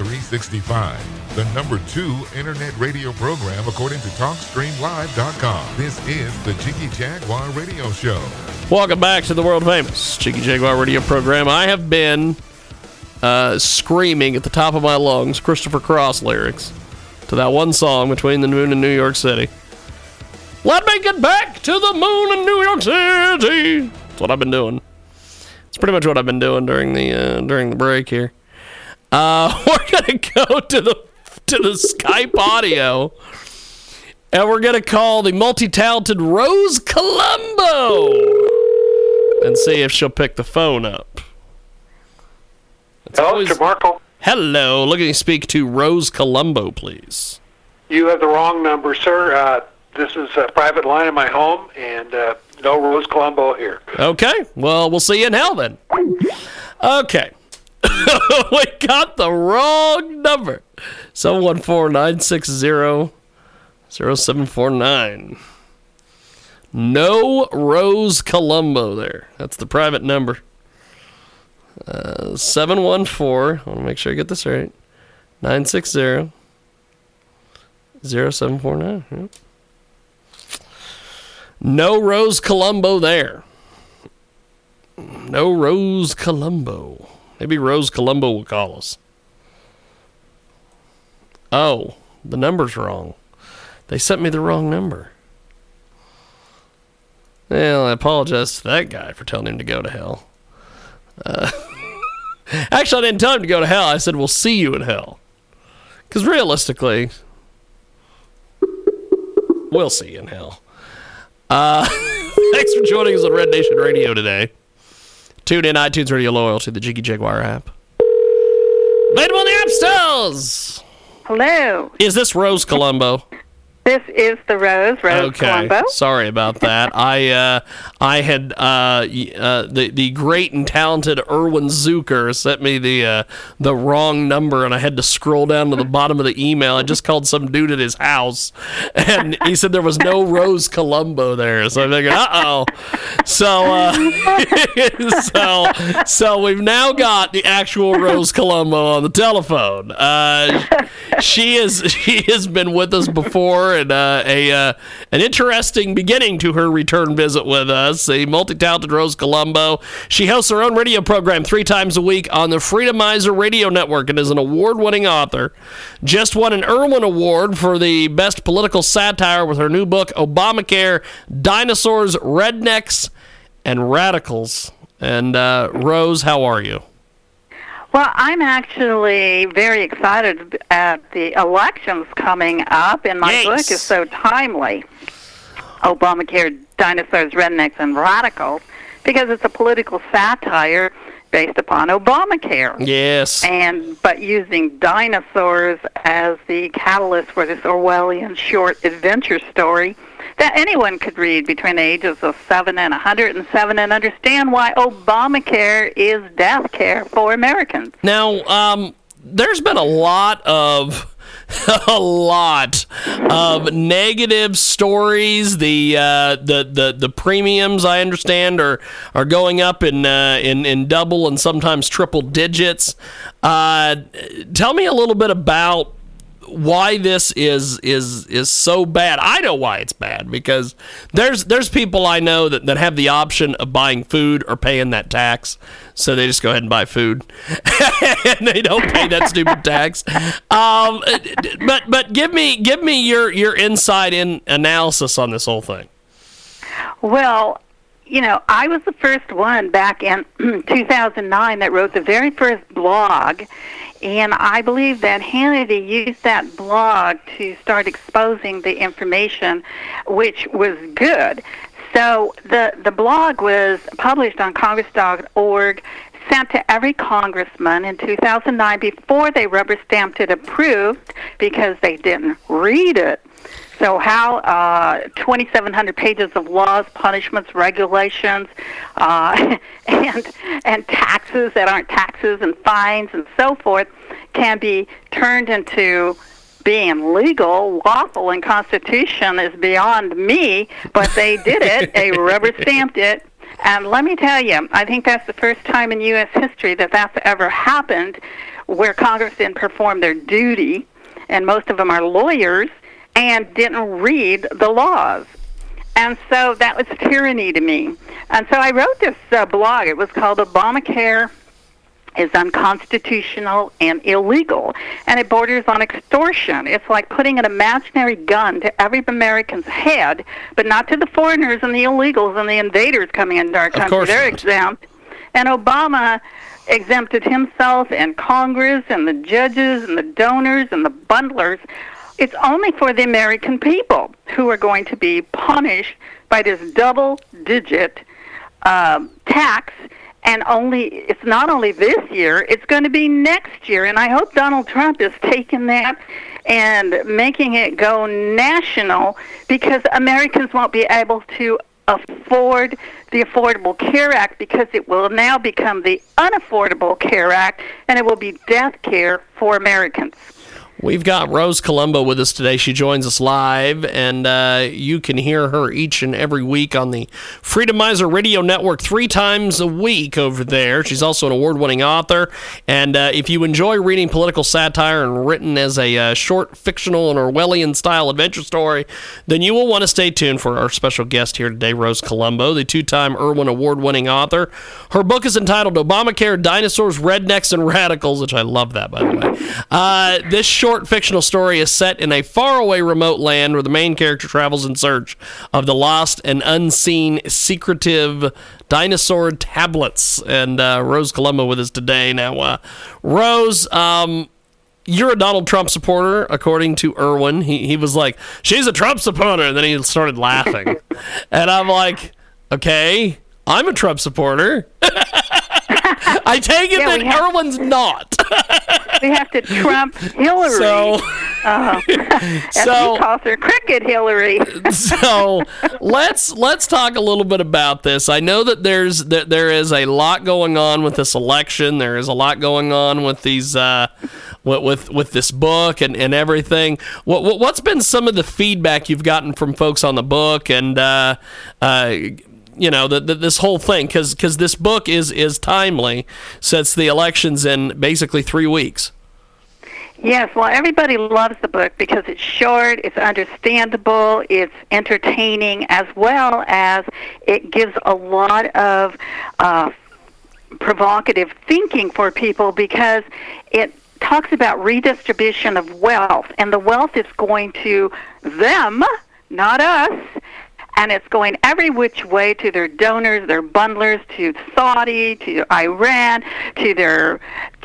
365. The number two internet radio program according to TalkStreamLive.com. This is the Jiggy Jaguar Radio Show. Welcome back to the world famous Cheeky Jaguar radio program. I have been uh, screaming at the top of my lungs Christopher Cross lyrics to that one song between the moon and New York City. Let me get back to the moon in New York City. That's what I've been doing. It's pretty much what I've been doing during the uh, during the break here. Uh, we're gonna go to the to the Skype audio, and we're gonna call the multi-talented Rose Colombo and see if she'll pick the phone up. It's Hello, always-. Markle. Hello, looking to speak to Rose Colombo, please. You have the wrong number, sir. Uh, this is a private line in my home, and uh, no Rose Colombo here. Okay, well, we'll see you in hell then. Okay. we got the wrong number. 714-960-0749. No Rose Colombo there. That's the private number. Uh, 714, I want to make sure I get this right. 960 0749. Yep. No Rose Colombo there. No Rose Colombo. Maybe Rose Colombo will call us. Oh, the number's wrong. They sent me the wrong number. Well, I apologize to that guy for telling him to go to hell. Uh, actually, I didn't tell him to go to hell. I said, we'll see you in hell. Because realistically, we'll see you in hell. Uh, thanks for joining us on Red Nation Radio today. Tune in iTunes Radio Loyal to the Jiggy Jaguar app. Available on the App Stores. Hello. Is this Rose Colombo? This is the Rose, Rose okay. Colombo. Sorry about that. I uh, I had uh, uh, the the great and talented Irwin Zucker sent me the uh, the wrong number, and I had to scroll down to the bottom of the email. I just called some dude at his house, and he said there was no Rose Colombo there. So I'm thinking, uh oh. So uh, so so we've now got the actual Rose Colombo on the telephone. Uh, she is she has been with us before and uh, a uh, an interesting beginning to her return visit with us. A multi-talented Rose Colombo. She hosts her own radio program three times a week on the Freedomizer Radio Network and is an award-winning author. Just won an Irwin Award for the best political satire with her new book Obamacare: Dinosaurs, Rednecks, and Radicals. And uh, Rose, how are you? Well, I'm actually very excited at the elections coming up, and my Yes. book is so timely. Obamacare, Dinosaurs, Rednecks, and Radicals, because it's a political satire based upon Obamacare. Yes. And but using dinosaurs as the catalyst for this Orwellian short adventure story that anyone could read between the ages of 7 and 107 and understand why Obamacare is death care for Americans. Now, um, there's been a lot of a lot of negative stories. The uh, the the the premiums I understand are are going up in uh, in in double and sometimes triple digits. Uh, tell me a little bit about why this is is is so bad. I know why it's bad because there's there's people I know that, that have the option of buying food or paying that tax, so they just go ahead and buy food, and they don't pay that stupid tax. Um, but but give me give me your your insight in analysis on this whole thing. Well, you know, I was the first one back in 2009 that wrote the very first blog, and I believe that Hannity used that blog to start exposing the information, which was good. So the the blog was published on Congress.org. sent to every congressman in 2009 before they rubber stamped it approved because they didn't read it. So how uh, 2,700 pages of laws, punishments, regulations, uh, and and taxes that aren't taxes and fines and so forth can be turned into being legal, lawful, and constitution is beyond me. But they did it. they rubber stamped it. And let me tell you, I think that's the first time in U.S. history that that's ever happened, where Congress didn't perform their duty, and most of them are lawyers and didn't read the laws. And so that was tyranny to me. And so I wrote this uh, blog. It was called Obamacare is unconstitutional and illegal, and it borders on extortion. It's like putting an imaginary gun to every American's head, but not to the foreigners and the illegals and the invaders coming into our country. They're not. exempt. And Obama exempted himself and Congress and the judges and the donors and the bundlers it's only for the American people who are going to be punished by this double digit um, tax. And only it's not only this year, it's going to be next year. And I hope Donald Trump is taking that and making it go national because Americans won't be able to afford the Affordable Care Act because it will now become the Unaffordable Care Act and it will be death care for Americans. We've got Rose Colombo with us today. She joins us live, and uh, you can hear her each and every week on the Freedomizer Radio Network three times a week over there. She's also an award winning author. And uh, if you enjoy reading political satire and written as a uh, short, fictional, and Orwellian style adventure story, then you will want to stay tuned for our special guest here today, Rose Colombo, the two time Irwin Award winning author. Her book is entitled Obamacare Dinosaurs, Rednecks, and Radicals, which I love that, by the way. Uh, this short short fictional story is set in a faraway remote land where the main character travels in search of the lost and unseen secretive dinosaur tablets. And uh, Rose Colombo with us today. Now, uh, Rose, um, you're a Donald Trump supporter, according to Irwin. He, he was like, she's a Trump supporter. And then he started laughing. and I'm like, okay, I'm a Trump supporter. I take it Yeah, that have- not. we have to trump Hillary. So, uh, so- he calls her cricket Hillary. so let's let's talk a little bit about this. I know that there's that there is a lot going on with this election. There is a lot going on with these uh, with, with with this book and, and everything. What, what what's been some of the feedback you've gotten from folks on the book and uh, uh, you know the, the, this whole thing because because this book is is timely since the elections in basically three weeks. Yes, well, everybody loves the book because it's short, it's understandable, it's entertaining, as well as it gives a lot of uh, provocative thinking for people because it talks about redistribution of wealth, and the wealth is going to them, not us. And it's going every which way to their donors, their bundlers, to Saudi, to Iran, to their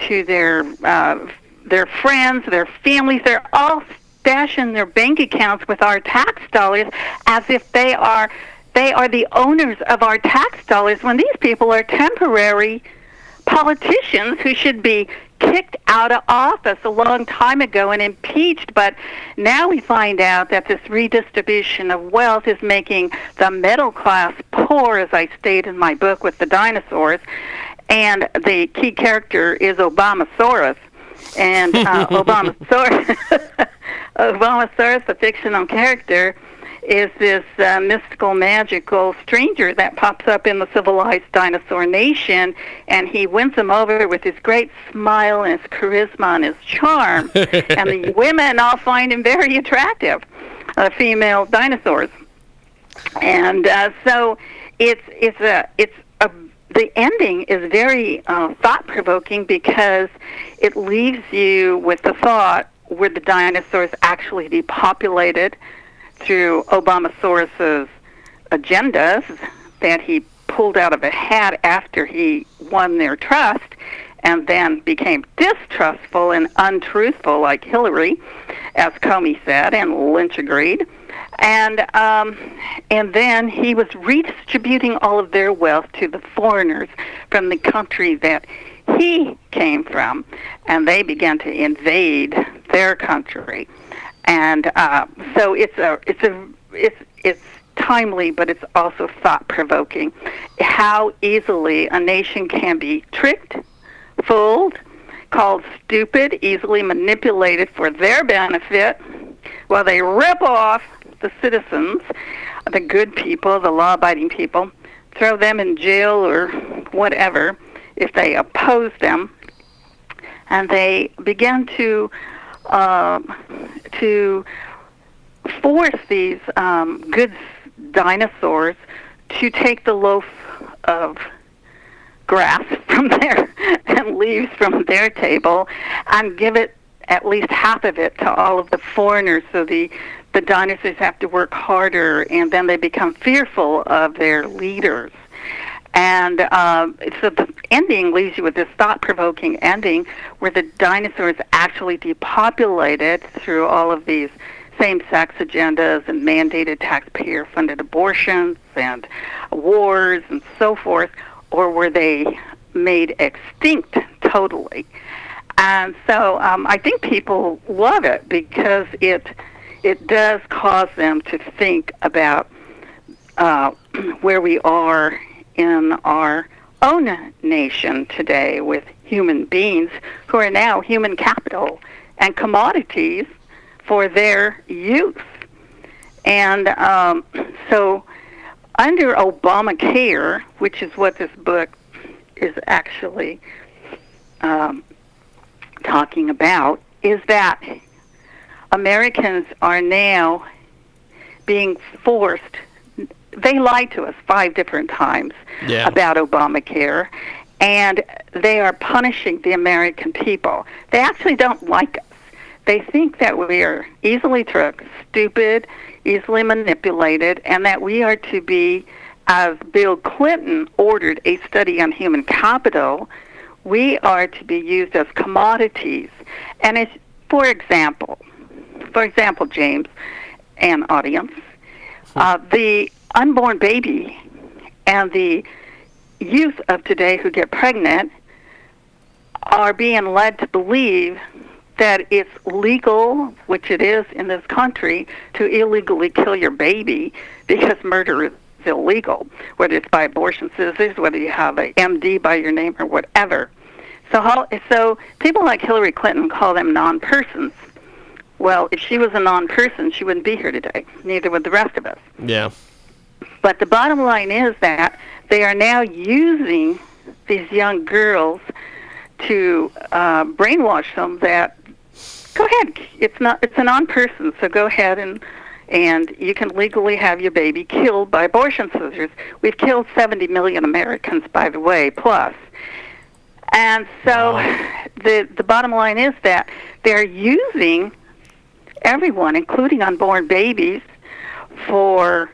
to their uh, their friends, their families. They're all stashing their bank accounts with our tax dollars as if they are they are the owners of our tax dollars when these people are temporary politicians who should be kicked out of office a long time ago and impeached. But now we find out that this redistribution of wealth is making the middle class poor, as I state in my book with the dinosaurs. And the key character is Obamasaurus. And uh, Obamasaurus, Obamasaurus, a fictional character, is this uh, mystical, magical stranger that pops up in the civilized dinosaur nation, and he wins them over with his great smile and his charisma and his charm. and the women all find him very attractive, uh, female dinosaurs. And uh, so it's it's a it's a the ending is very uh, thought provoking because it leaves you with the thought were the dinosaurs actually depopulated through Obamasaurus's agendas that he pulled out of a hat after he won their trust and then became distrustful and untruthful like Hillary, as Comey said, and Lynch agreed. and um, and then he was redistributing all of their wealth to the foreigners from the country that he came from, and they began to invade their country, and uh, so it's a it's a it's it's timely, but it's also thought provoking. How easily a nation can be tricked, fooled, called stupid, easily manipulated for their benefit, while they rip off the citizens, the good people, the law abiding people, throw them in jail or whatever if they oppose them. And they begin to uh, to force these um, good dinosaurs to take the loaf of grass from their and leaves from their table and give it at least half of it to all of the foreigners so the the dinosaurs have to work harder and then they become fearful of their leaders and um, so the ending leaves you with this thought-provoking ending where the dinosaurs actually depopulated through all of these same-sex agendas and mandated taxpayer-funded abortions and wars and so forth, or were they made extinct totally? And so um, I think people love it because it it does cause them to think about uh, where we are in our own nation today with human beings who are now human capital and commodities for their use. And um, so, under Obamacare, which is what this book is actually um, talking about, is that Americans are now being forced. They lied to us five different times Yeah. about Obamacare, and they are punishing the American people. They actually don't like us. They think that we are easily tricked, stupid, easily manipulated, and that we are to be, as Bill Clinton ordered a study on human capital, we are to be used as commodities. And as, for example, for example, James and audience, uh, the unborn baby and the youth of today who get pregnant are being led to believe that it's legal, which it is in this country, to illegally kill your baby because murder is illegal, whether it's by abortion scissors, whether you have a MD by your name or whatever. So, so people like Hillary Clinton call them non-persons. Well, if she was a non-person, she wouldn't be here today. Neither would the rest of us. Yeah. But the bottom line is that they are now using these young girls to uh, brainwash them that go ahead, it's not it's a non-person, so go ahead and and you can legally have your baby killed by abortion scissors. We've killed 70 million Americans, by the way, plus. And so the the bottom line is that they're using everyone, including unborn babies, for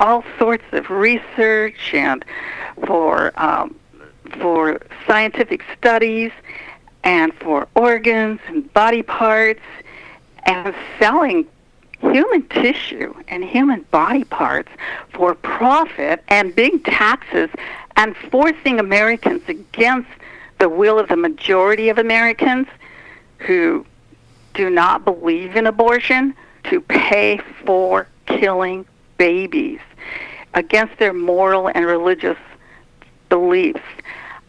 all sorts of research and for um, for scientific studies and for organs and body parts and selling human tissue and human body parts for profit and big taxes and forcing Americans against the will of the majority of Americans who do not believe in abortion to pay for killing babies against their moral and religious beliefs.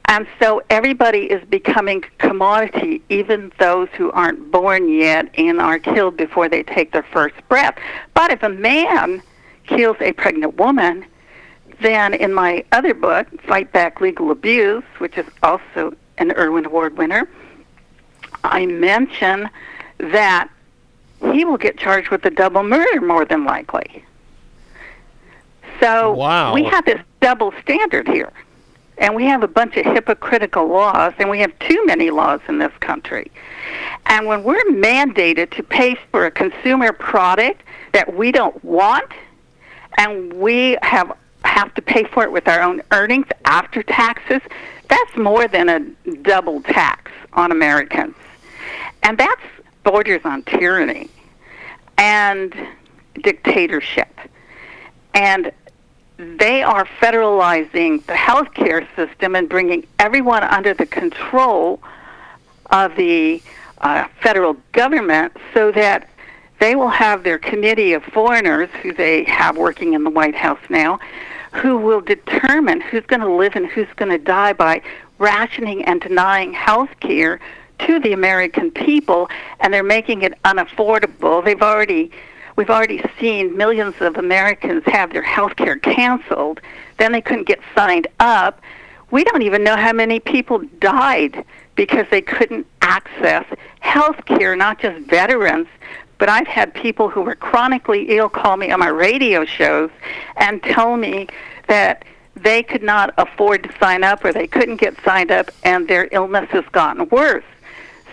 And so everybody is becoming commodity, even those who aren't born yet and are killed before they take their first breath. But if a man kills a pregnant woman, then in my other book, Fight Back Legal Abuse, which is also an Irwin Award winner, I mention that he will get charged with a double murder more than likely. So Wow. we have this double standard here. And we have a bunch of hypocritical laws, and we have too many laws in this country. And when we're mandated to pay for a consumer product that we don't want, and we have have to pay for it with our own earnings after taxes, that's more than a double tax on Americans. And that's borders on tyranny. And dictatorship. And they are federalizing the healthcare system and bringing everyone under the control of the uh, federal government so that they will have their committee of foreigners who they have working in the White House now who will determine who's going to live and who's going to die by rationing and denying health care to the American people and they're making it unaffordable. They've already we've already seen millions of Americans have their health care canceled. Then they couldn't get signed up. We don't even know how many people died because they couldn't access health care, not just veterans, but I've had people who were chronically ill call me on my radio shows and tell me that they could not afford to sign up or they couldn't get signed up and their illness has gotten worse.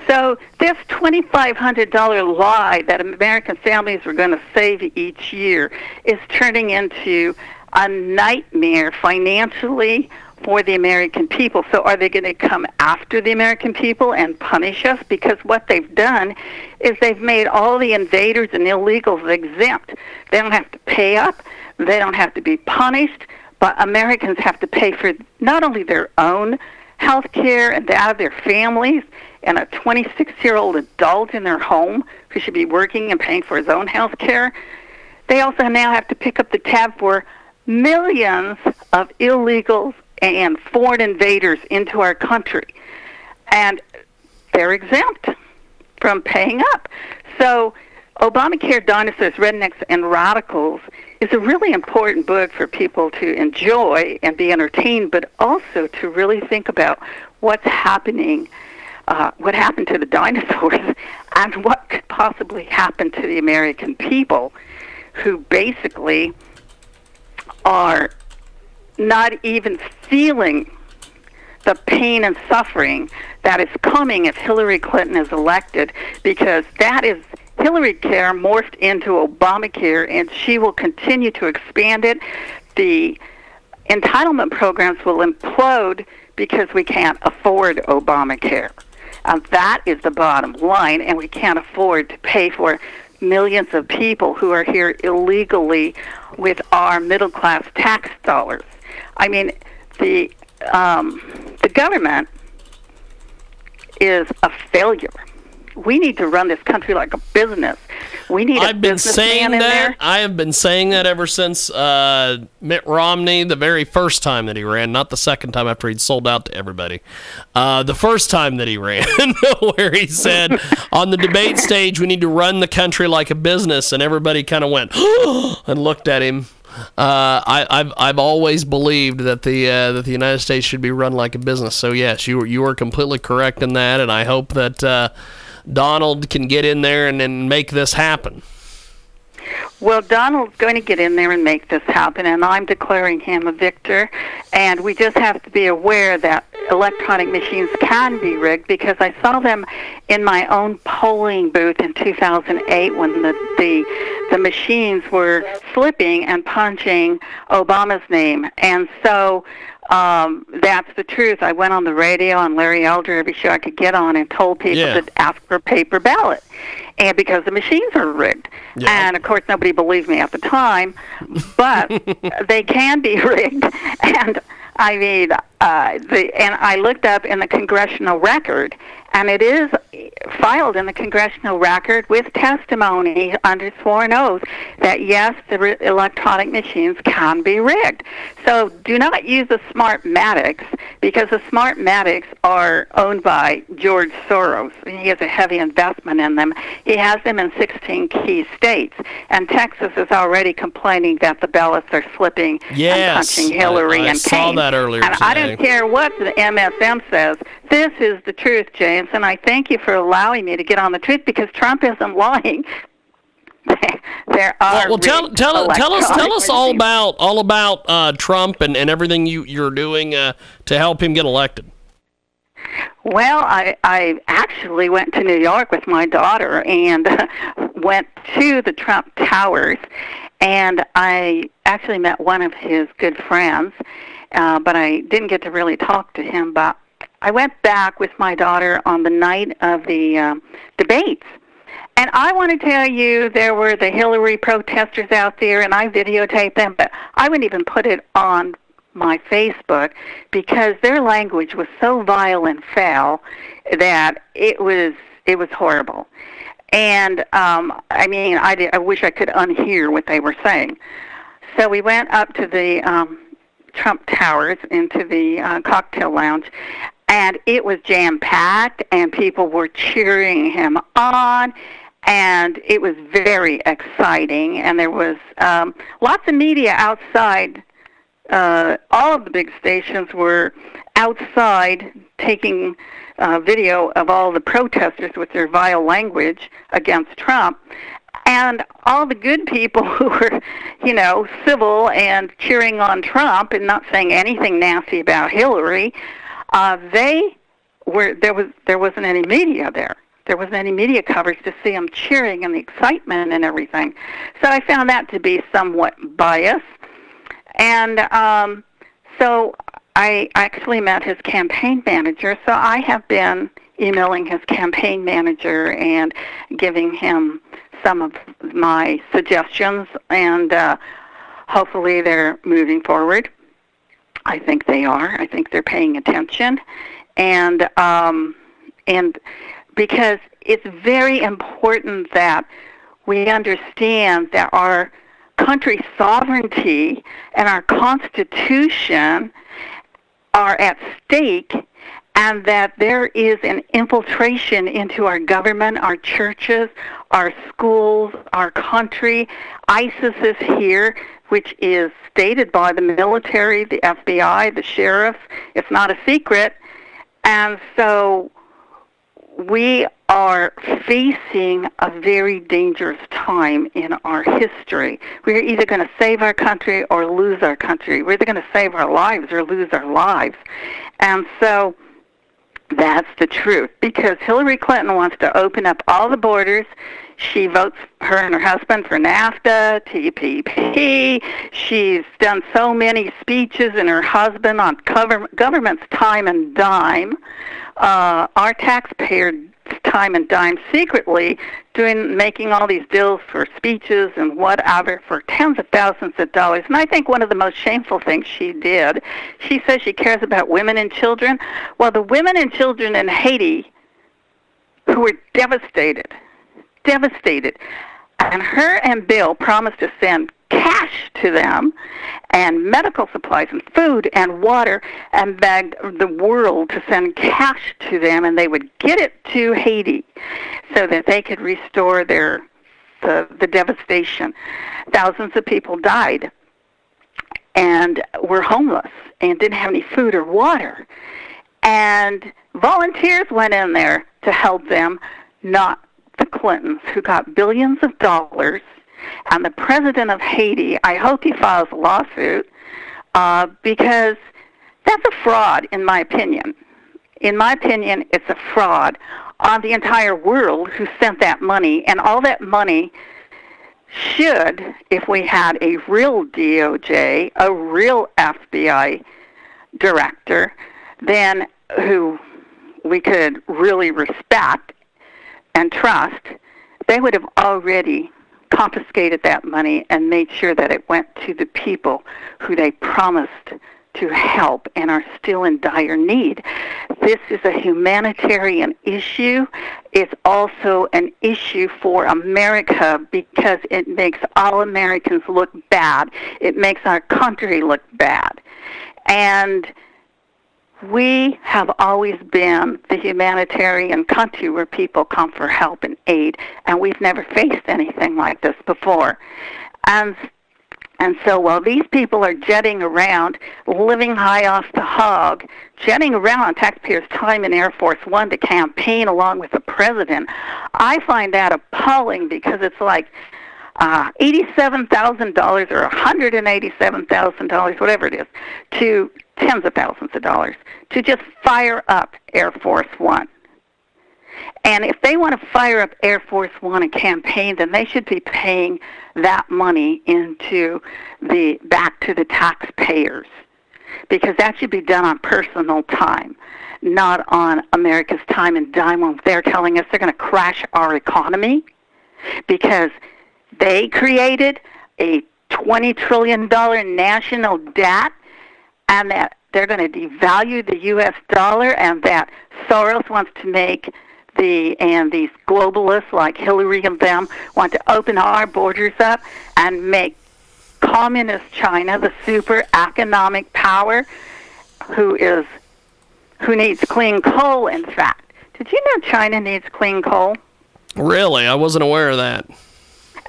So this $2,500 lie that American families were going to save each year is turning into a nightmare financially for the American people. So are they going to come after the American people and punish us? Because what they've done is they've made all the invaders and illegals exempt. They don't have to pay up. They don't have to be punished. But Americans have to pay for not only their own health care and that of their families and a 26 year old adult in their home who should be working and paying for his own health care. They also now have to pick up the tab for millions of illegals and foreign invaders into our country. And they're exempt from paying up. So, Obamacare Dinosaurs, Rednecks, and Radicals is a really important book for people to enjoy and be entertained, but also to really think about what's happening, uh, what happened to the dinosaurs, and what could possibly happen to the American people who basically are not even feeling the pain and suffering that is coming if Hillary Clinton is elected because that is Hillary Care morphed into Obamacare and she will continue to expand it. The entitlement programs will implode because we can't afford Obamacare. And that is the bottom line, and we can't afford to pay for millions of people who are here illegally with our middle class tax dollars. I mean, the um, the government is a failure. We need to run this country like a business. We need I've been saying in that. there. I have been saying that ever since uh, Mitt Romney, the very first time that he ran, not the second time after he'd sold out to everybody. Uh, the first time that he ran, where he said on the debate stage, we need to run the country like a business, and everybody kind of went and looked at him. Uh, I, I've I've always believed that the uh, that the United States should be run like a business. So yes, you were you are completely correct in that, and I hope that uh, Donald can get in there and, and make this happen. Well, Donald's going to get in there and make this happen, and I'm declaring him a victor. And we just have to be aware that electronic machines can be rigged because I saw them in my own polling booth in 2008 when the the, the machines were flipping and punching Obama's name, and so. Um, that's the truth. I went on the radio on Larry Elder every show I could get on and told people Yeah. to ask for a paper ballot. And because the machines are rigged. Yeah. And of course nobody believed me at the time, but they can be rigged. And I mean, uh, the and I looked up in the congressional record, and it is filed in the congressional record with testimony under sworn oath that yes, the re- electronic machines can be rigged. So do not use the Smartmatics because the Smartmatics are owned by George Soros. He has a heavy investment in them. He has them in 16 key states, and Texas is already complaining that the ballots are slipping and Yes, punching Hillary I- I and saw Kane. that earlier And I don't care what the MSM says. This is the truth, James, and I thank you for allowing me to get on the truth because Trump isn't lying. there are Well, well tell tell tell us tell us all about all about uh, Trump and, and everything you you're doing uh, to help him get elected. Well, I I actually went to New York with my daughter and went to the Trump Towers, and I actually met one of his good friends, uh, but I didn't get to really talk to him. But I went back with my daughter on the night of the um, debates, And I want to tell you, there were the Hillary protesters out there, and I videotaped them, but I wouldn't even put it on my Facebook because their language was so vile and foul that it was it was horrible. And um, I mean, I, did, I wish I could unhear what they were saying. So we went up to the um, Trump Towers into the uh, cocktail lounge, and it was jam packed, and people were cheering him on. And it was very exciting, and there was um, lots of media outside uh, all of the big stations were outside taking uh, video of all the protesters with their vile language against Trump. And all the good people who were, you know, civil and cheering on Trump and not saying anything nasty about Hillary, uh, they were there was there wasn't any media there. There wasn't any media coverage to see them cheering and the excitement and everything. So I found that to be somewhat biased. And um, so I actually met his campaign manager. So I have been emailing his campaign manager and giving him some of my suggestions, and uh, hopefully they're moving forward. I think they are. I think they're paying attention, and um, and because it's very important that we understand that our country's sovereignty and our Constitution are at stake and that there is an infiltration into our government, our churches, our schools, our country. ISIS is here, which is stated by the military, the FBI, the sheriff. It's not a secret. And so we are facing a very dangerous time in our history. We're either going to save our country or lose our country. We're either going to save our lives or lose our lives. And so that's the truth because Hillary Clinton wants to open up all the borders. She votes her and her husband for NAFTA, TPP. She's done so many speeches and her husband on cover, government's time and dime. Uh, our taxpayer time and dime secretly doing making all these deals for speeches and whatever for tens of thousands of dollars. And I think one of the most shameful things she did, she says she cares about women and children. Well, the women and children in Haiti who were devastated, devastated. And her and Bill promised to send cash to them and medical supplies and food and water and begged the world to send cash to them and they would get it to Haiti so that they could restore their the, the devastation. Thousands of people died and were homeless and didn't have any food or water. And volunteers went in there to help them, not the Clintons, who got billions of dollars and the president of Haiti, I hope he files a lawsuit uh, because that's a fraud, in my opinion. In my opinion, it's a fraud on the entire world who sent that money, and all that money should, if we had a real DOJ, a real FBI director, then who we could really respect and trust, they would have already confiscated that money and made sure that it went to the people who they promised to help and are still in dire need. This is a humanitarian issue. It's also an issue for America because it makes all Americans look bad. It makes our country look bad. And we have always been the humanitarian country where people come for help and aid, and we've never faced anything like this before. And and so while these people are jetting around, living high off the hog, jetting around on taxpayers' time in Air Force One to campaign along with the president, I find that appalling because it's like uh, $87,000 or a $187,000, whatever it is, to tens of thousands of dollars to just fire up Air Force One. And if they want to fire up Air Force One and campaign, then they should be paying that money into the back to the taxpayers, because that should be done on personal time, not on America's time and dime when they're telling us they're going to crash our economy. because they created a $20 trillion national debt and that they're going to devalue the U.S. dollar and that Soros wants to make the and these globalists like Hillary and them want to open our borders up and make communist China the super economic power who is who needs clean coal in fact. Did you know China needs clean coal? Really? I wasn't aware of that.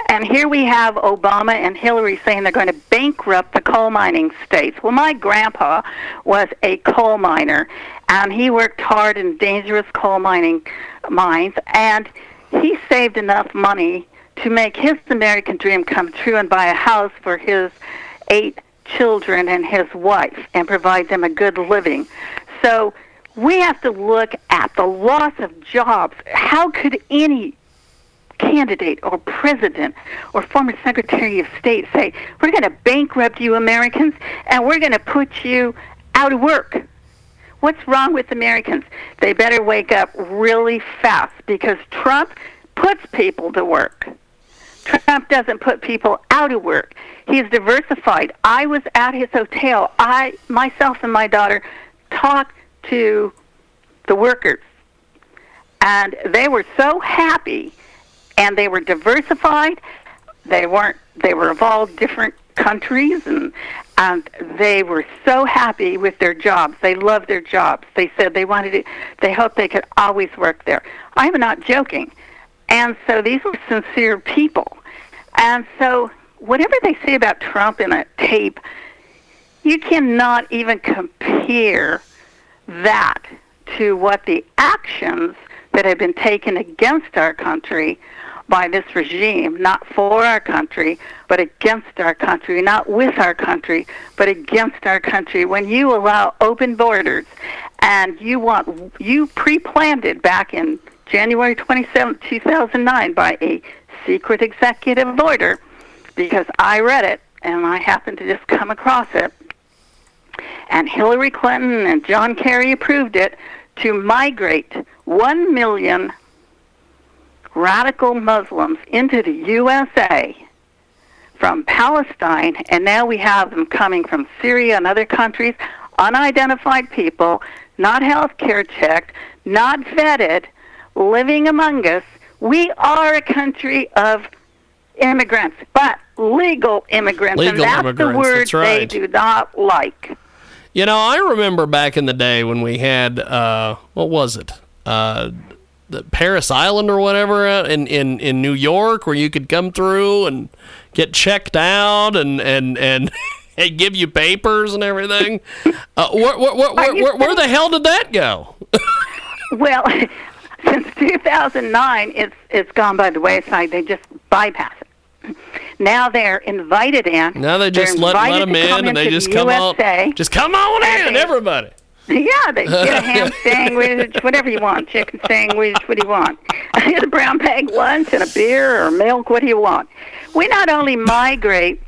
And here we have Obama and Hillary saying they're going to bankrupt the coal mining states. Well, my grandpa was a coal miner, and he worked hard in dangerous coal mining mines, and he saved enough money to make his American dream come true and buy a house for his eight children and his wife and provide them a good living. So we have to look at the loss of jobs. How could any candidate or president or former secretary of state say, we're going to bankrupt you Americans and we're going to put you out of work? What's wrong with Americans? They better wake up really fast because Trump puts people to work. Trump doesn't put people out of work. He's diversified. I was at his hotel. I myself and my daughter talked to the workers and they were so happy and they were diversified. They weren't. They were of all different countries, and and they were so happy with their jobs. They loved their jobs. They said they wanted it. They hoped they could always work there. I'm not joking. And so these were sincere people. And so whatever they say about Trump in a tape, you cannot even compare that to what the actions that have been taken against our country by this regime, not for our country, but against our country, not with our country, but against our country. When you allow open borders and you want, you pre planned it back in January 27, 2009 by a secret executive order because I read it and I happened to just come across it. And Hillary Clinton and John Kerry approved it to migrate 1 million radical Muslims into the USA from Palestine, and now we have them coming from Syria and other countries, unidentified people, not health care checked, not vetted, living among us. We are a country of immigrants, but legal immigrants, Legal and that's immigrants, the word right. they do not like. You know, I remember back in the day when we had uh, what was it? Uh, the Paris Island or whatever in, in, in New York, where you could come through and get checked out and and and. They give you papers and everything. Uh, where, where, where, where, the hell did that go? Well, since 2009, it's it's gone by the wayside. They just bypass it. Now they're invited in. Now they just let, let them in and they just the come USA. on. Just come on And in, everybody. Yeah, they get a ham sandwich, whatever you want, chicken sandwich, what do you want? Get a brown bag lunch and a beer or milk, what do you want? We not only migrate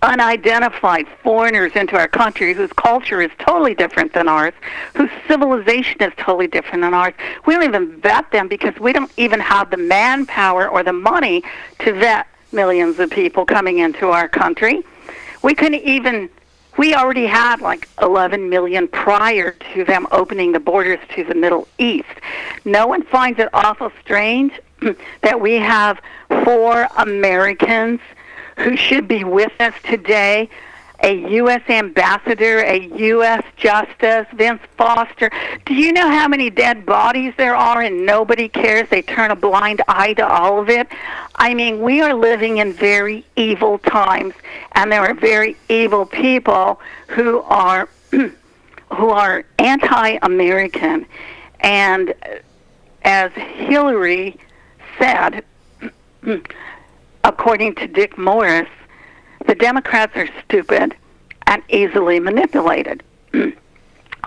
unidentified foreigners into our country whose culture is totally different than ours, whose civilization is totally different than ours. We don't even vet them because we don't even have the manpower or the money to vet millions of people coming into our country. We couldn't even we already had like 11 million prior to them opening the borders to the Middle East. No one finds it awful strange that we have four Americans who should be with us today a U.S. ambassador, a U.S. justice, Vince Foster. Do you know how many dead bodies there are and nobody cares? They turn a blind eye to all of it. I mean, we are living in very evil times, and there are very evil people who are who are anti-American, and as Hillary said, according to Dick Morris, the Democrats are stupid and easily manipulated.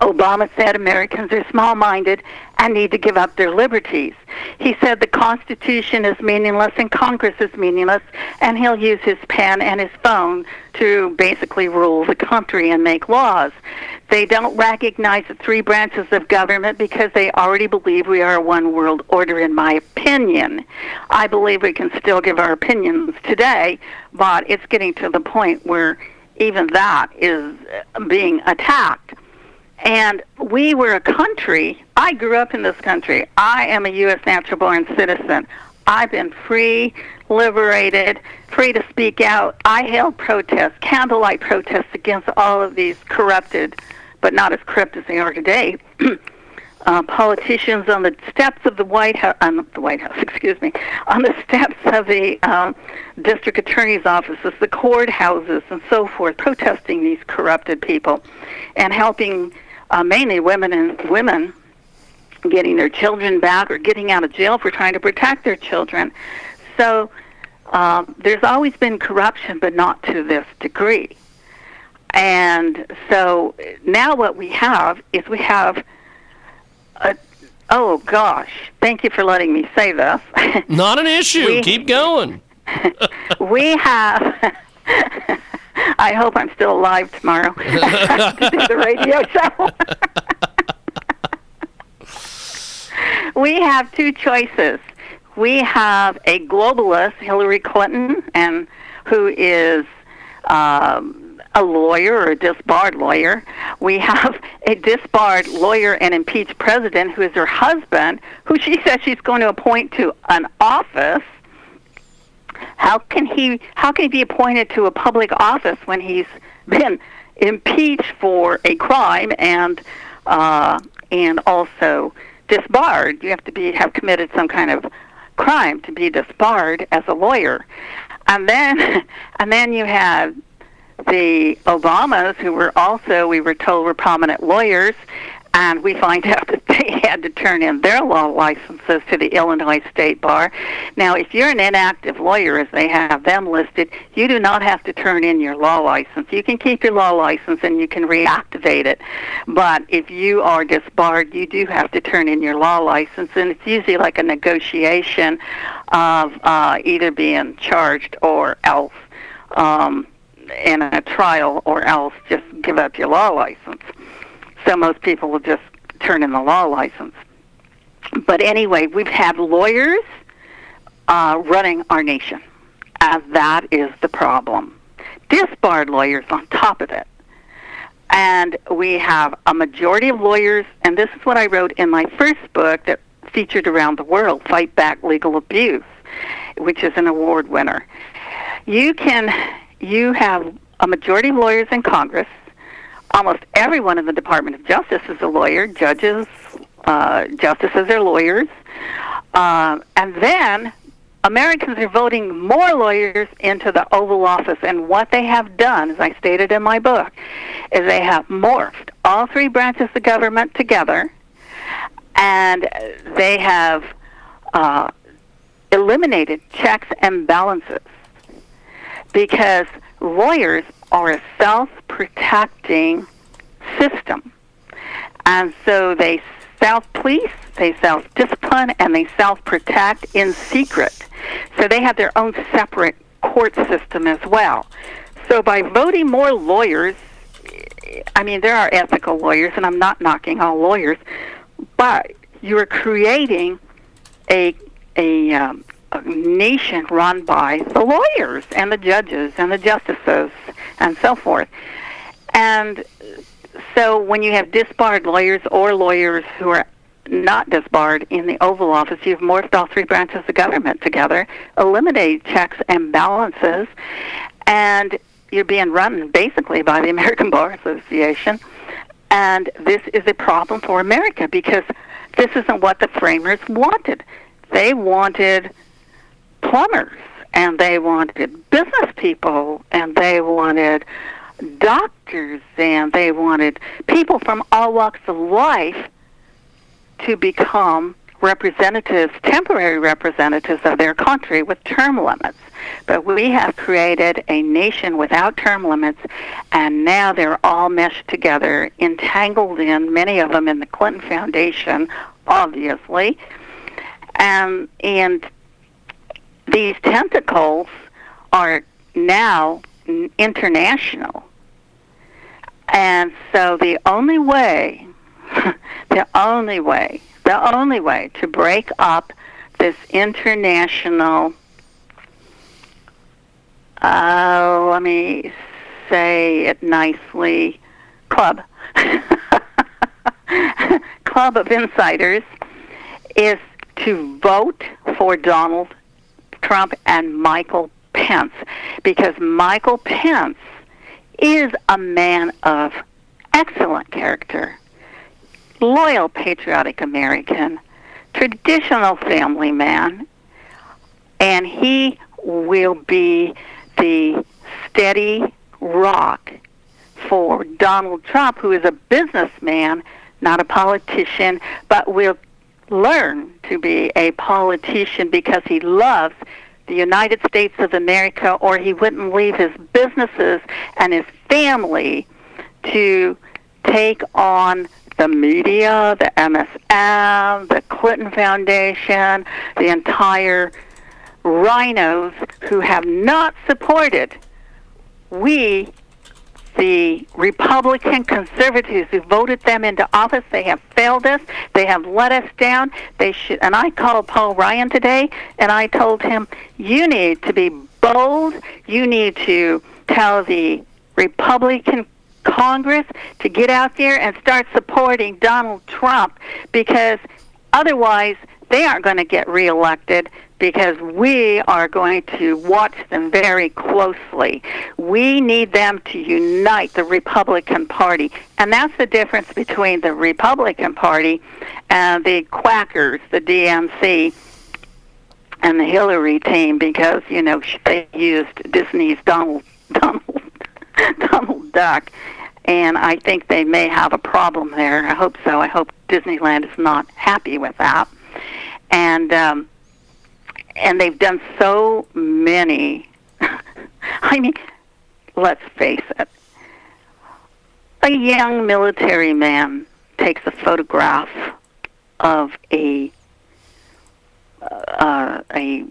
Obama said Americans are small minded and need to give up their liberties. He said the Constitution is meaningless and Congress is meaningless, and he'll use his pen and his phone to basically rule the country and make laws. They don't recognize the three branches of government because they already believe we are a one world order, in my opinion. I believe we can still give our opinions today, but it's getting to the point where even that is uh, being attacked. And we were a country. I grew up in this country. I am a U.S. natural born citizen. I've been free, liberated, free to speak out. I held protests, candlelight protests against all of these corrupted, but not as corrupt as they are today, uh, politicians on the steps of the White House, on the White House, excuse me, on the steps of the um, district attorney's offices, the courthouses, and so forth, protesting these corrupted people, and helping uh, mainly women and women getting their children back or getting out of jail for trying to protect their children. So um, there's always been corruption, but not to this degree. And so now what we have is we have a oh gosh, thank you for letting me say this. Not an issue. We- Keep going. we have I hope I'm still alive tomorrow to do the radio show. we have two choices. We have a globalist, Hillary Clinton, and who is um, a lawyer or a disbarred lawyer. We have a disbarred lawyer and impeached president who is her husband, who she says she's going to appoint to an office how can he how can he be appointed to a public office when he's been impeached for a crime and uh, and also disbarred? You have to be have committed some kind of crime to be disbarred as a lawyer, and then and then you have the Obamas who were also we were told were prominent lawyers and we find out that they had to turn in their law licenses to the Illinois State Bar. Now, if you're an inactive lawyer, as they have them listed, you do not have to turn in your law license. You can keep your law license and you can reactivate it. But if you are disbarred, you do have to turn in your law license, and it's usually like a negotiation of uh, either being charged or else. Um, in a trial, or else just give up your law license. So most people will just turn in the law license. But anyway, we've had lawyers uh, running our nation, and that is the problem. Disbarred lawyers on top of it. And we have a majority of lawyers, and this is what I wrote in my first book that featured around the world Fight Back Legal Abuse, which is an award winner. You can, you have a majority of lawyers in Congress almost everyone in the Department of Justice is a lawyer. Judges, uh, justices are lawyers. Uh, and then Americans are voting more lawyers into the Oval Office. And what they have done, as I stated in my book, is they have morphed all three branches of government together, and they have uh, eliminated checks and balances because lawyers are a self-protecting system. And so they self-police, they self-discipline, and they self-protect in secret. So they have their own separate court system as well. So by voting more lawyers, I mean, there are ethical lawyers, and I'm not knocking all lawyers, but you're creating a, a um, nation run by the lawyers and the judges and the justices and so forth. And so when you have disbarred lawyers or lawyers who are not disbarred in the Oval Office, you've morphed all three branches of government together, eliminate checks and balances, and you're being run basically by the American Bar Association. And this is a problem for America because this isn't what the framers wanted. They wanted plumbers and they wanted business people and they wanted doctors and they wanted people from all walks of life to become representatives, temporary representatives of their country with term limits. But we have created a nation without term limits, and now they're all meshed together, entangled in, many of them in the Clinton Foundation, obviously. Um, and these tentacles are now international. And so the only way, the only way, the only way to break up this international, uh, let me say it nicely, club, club of insiders, is to vote for Donald Trump and Michael Pence because Michael Pence is a man of excellent character, loyal, patriotic American, traditional family man, and he will be the steady rock for Donald Trump, who is a businessman, not a politician, but will learn to be a politician because he loves the United States of America, or he wouldn't leave his businesses and his family to take on the media, the MSM, the Clinton Foundation, the entire rhinos who have not supported we the Republican conservatives who voted them into office. They have failed us. They have let us down. They should. And I called Paul Ryan today, and I told him, "You need to be bold. You need to tell the Republican Congress to get out there and start supporting Donald Trump because otherwise they aren't going to get reelected because we are going to watch them very closely. We need them to unite the Republican Party. And that's the difference between the Republican Party and the quackers, the DNC, and the Hillary team because, you know, they used Disney's Donald Donald Donald Duck. And I think they may have a problem there. I hope so. I hope Disneyland is not happy with that. And um, and they've done so many. I mean, let's face it. A young military man takes a photograph of a uh, a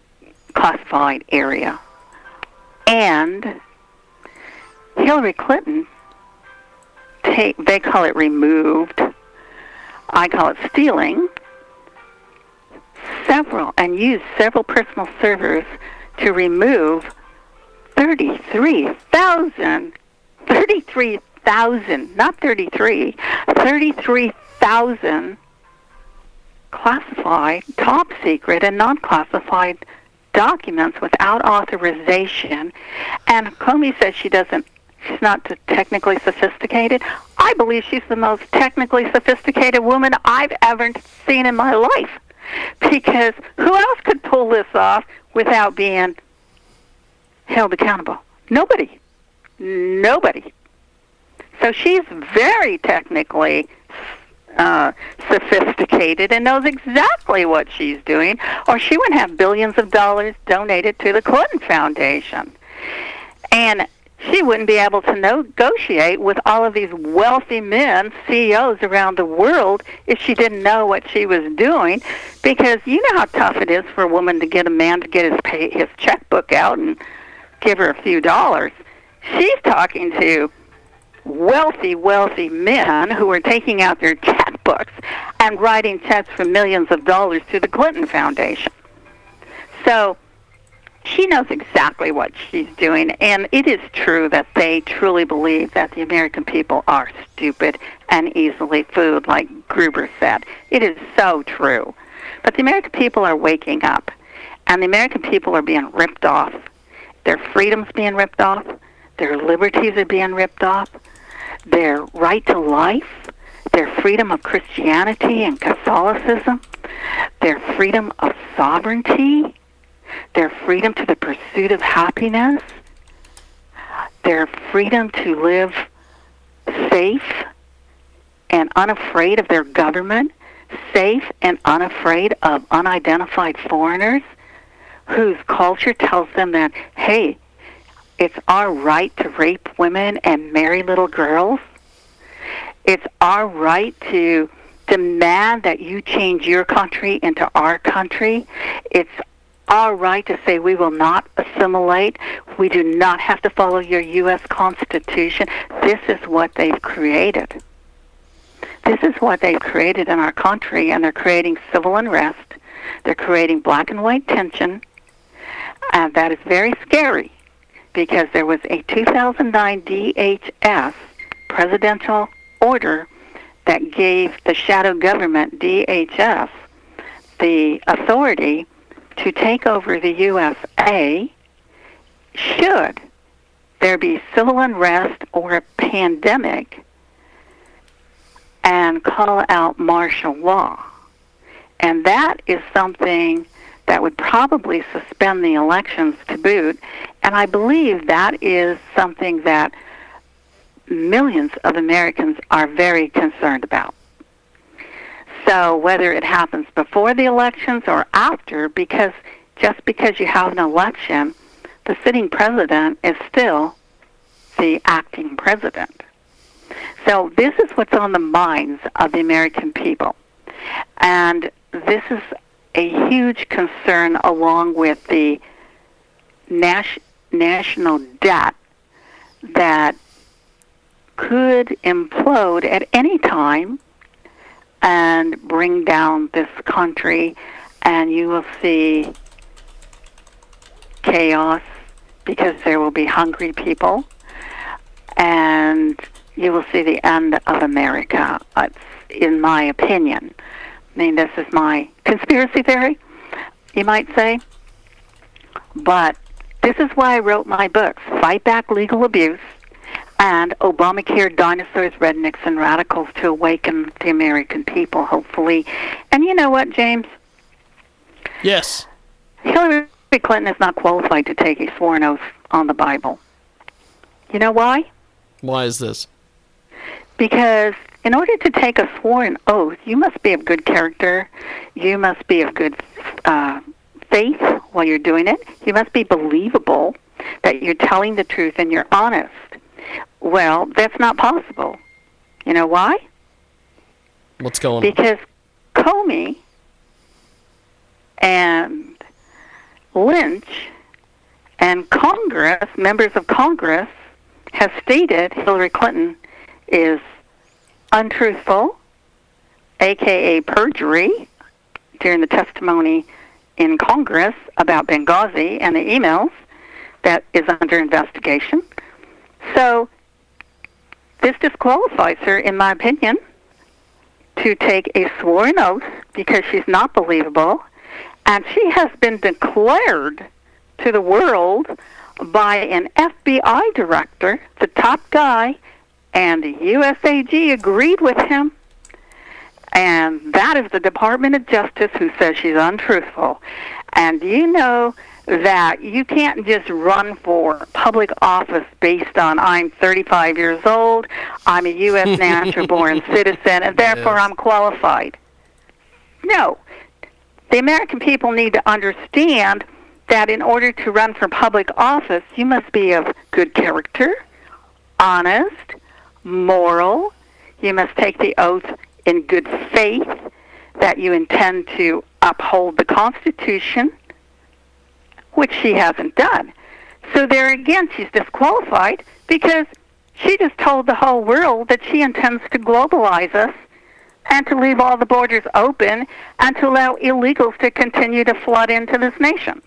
classified area, and Hillary Clinton take they call it removed. I call it stealing several and used several personal servers to remove 33,000 33,000 not 33 33,000 classified top secret and non-classified documents without authorization. And Comey says she doesn't she's not technically sophisticated. I believe she's the most technically sophisticated woman I've ever seen in my life because who else could pull this off without being held accountable? Nobody. Nobody. So she's very technically uh, sophisticated and knows exactly what she's doing, or she wouldn't have billions of dollars donated to the Clinton Foundation. And she wouldn't be able to negotiate with all of these wealthy men, CEOs around the world, if she didn't know what she was doing. Because you know how tough it is for a woman to get a man to get his pay, his checkbook out and give her a few dollars. She's talking to wealthy, wealthy men who are taking out their checkbooks and writing checks for millions of dollars to the Clinton Foundation. So she knows exactly what she's doing, and it is true that they truly believe that the American people are stupid and easily fooled, like Gruber said. It is so true. But the American people are waking up, and the American people are being ripped off. Their freedoms being ripped off. Their liberties are being ripped off. Their right to life, their freedom of Christianity and Catholicism, their freedom of sovereignty their freedom to the pursuit of happiness, their freedom to live safe and unafraid of their government, safe and unafraid of unidentified foreigners whose culture tells them that, hey, it's our right to rape women and marry little girls. It's our right to demand that you change your country into our country. It's our right to say we will not assimilate. We do not have to follow your U.S. Constitution. This is what they've created. This is what they've created in our country, and they're creating civil unrest. They're creating black and white tension, and that is very scary because there was a 2009 DHS presidential order that gave the shadow government, DHS, the authority to take over the USA should there be civil unrest or a pandemic and call out martial law. And that is something that would probably suspend the elections to boot. And I believe that is something that millions of Americans are very concerned about. So whether it happens before the elections or after, because just because you have an election, the sitting president is still the acting president. So this is what's on the minds of the American people. And this is a huge concern along with the nas- national debt that could implode at any time and bring down this country, and you will see chaos because there will be hungry people, and you will see the end of America, in my opinion. I mean, this is my conspiracy theory, you might say. But this is why I wrote my books Fight Back Legal Abuse and Obamacare Dinosaurs, Rednecks, and Radicals to awaken the American people, hopefully. And you know what, James? Yes. Hillary Clinton is not qualified to take a sworn oath on the Bible. You know why? Why is this? Because in order to take a sworn oath, you must be of good character. You must be of good uh, faith while you're doing it. You must be believable that you're telling the truth and you're honest. Well, that's not possible. You know why? What's going on? Because Comey and Lynch and Congress, members of Congress, have stated Hillary Clinton is untruthful, aka perjury, during the testimony in Congress about Benghazi and the emails that is under investigation. So this disqualifies her, in my opinion, to take a sworn oath because she's not believable, and she has been declared to the world by an FBI director, the top guy, and the USAG agreed with him. And that is the Department of Justice who says she's untruthful. And you know that you can't just run for public office based on I'm 35 years old, I'm a U.S. natural born citizen, and therefore Yes. I'm qualified. No. The American people need to understand that in order to run for public office, you must be of good character, honest, moral. You must take the oath in good faith that you intend to uphold the Constitution, which she hasn't done. So there again, she's disqualified because she just told the whole world that she intends to globalize us and to leave all the borders open and to allow illegals to continue to flood into this nation.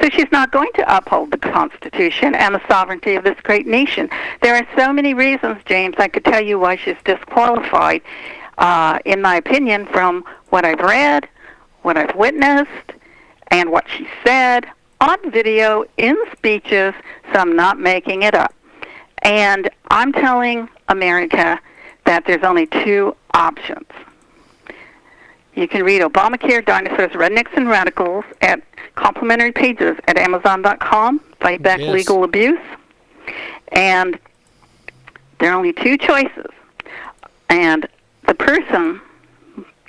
So she's not going to uphold the Constitution and the sovereignty of this great nation. There are so many reasons, James. I could tell you why she's disqualified, uh, in my opinion, from what I've read, what I've witnessed, and what she said on video, in speeches, so I'm not making it up. And I'm telling America that there's only two options. You can read Obamacare, Dinosaurs, Rednecks, and Radicals at complimentary pages at Amazon.com, Fight Back Yes. Legal Abuse. And there are only two choices. And the person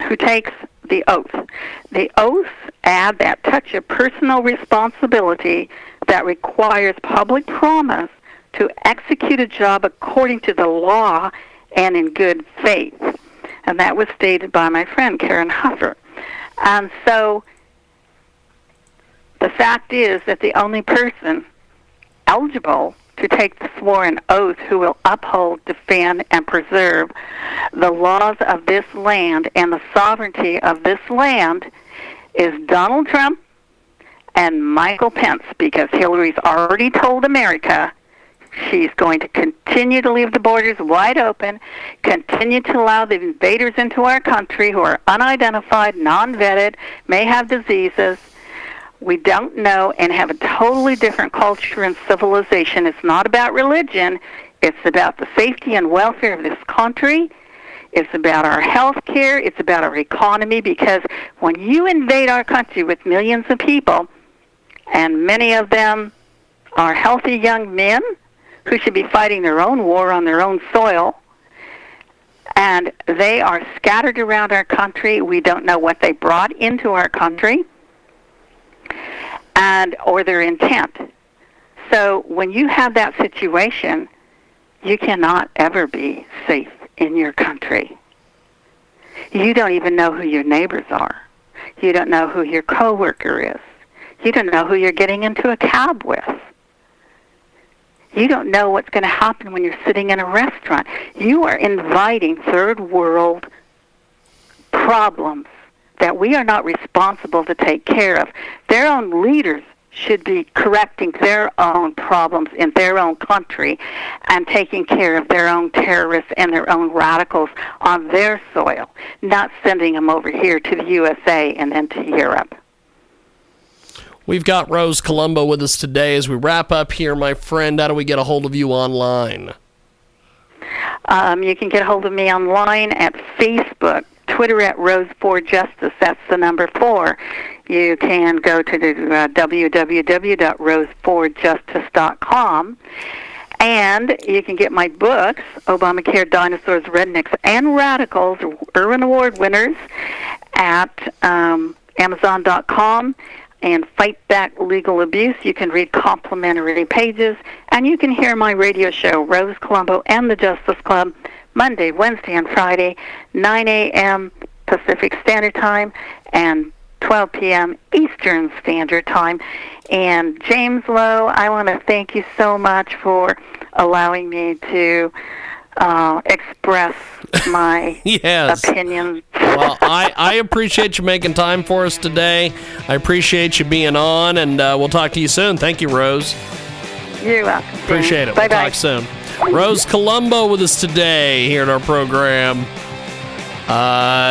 who takes the oath. The oaths add that touch of personal responsibility that requires public promise to execute a job according to the law and in good faith. And that was stated by my friend Karen Huffer. And so the fact is that the only person eligible to take the sworn oath who will uphold, defend, and preserve the laws of this land and the sovereignty of this land is Donald Trump and Michael Pence because Hillary's already told America she's going to continue to leave the borders wide open, continue to allow the invaders into our country who are unidentified, non vetted, may have diseases we don't know and have a totally different culture and civilization. It's not about religion, it's about the safety and welfare of this country. It's about our health care. It's about our economy because when you invade our country with millions of people, and many of them are healthy young men who should be fighting their own war on their own soil, and they are scattered around our country. We don't know what they brought into our country and or their intent. So when you have that situation, you cannot ever be safe in your country. You don't even know who your neighbors are. You don't know who your coworker is. You don't know who you're getting into a cab with. You don't know what's going to happen when you're sitting in a restaurant. You are inviting third world problems that we are not responsible to take care of. Their own leaders should be correcting their own problems in their own country and taking care of their own terrorists and their own radicals on their soil, not sending them over here to the USA and then to Europe. We've got Rose Colombo with us today as we wrap up here, my friend. How do we get a hold of you online? Um, you can get a hold of me online at Facebook, Twitter at Rose for Justice. That's the number four. You can go to the uh, www.roseforjustice.com. And you can get my books, Obamacare, Dinosaurs, Rednecks, and Radicals, Irwin Award winners, at um, Amazon.com and Fight Back Legal Abuse. You can read complimentary pages, and you can hear my radio show, Rose Colombo and the Justice Club, Monday, Wednesday, and Friday, 9 a.m. Pacific Standard Time and 12 p.m. Eastern Standard Time. And James Lowe, I want to thank you so much for allowing me to uh, express my yes. opinions. well, I, I appreciate you making time for us today. I appreciate you being on, and uh, we'll talk to you soon. Thank you, Rose. You're welcome. James. Appreciate it. Bye we'll bye. talk soon. Rose Colombo with us today here at our program. Uh,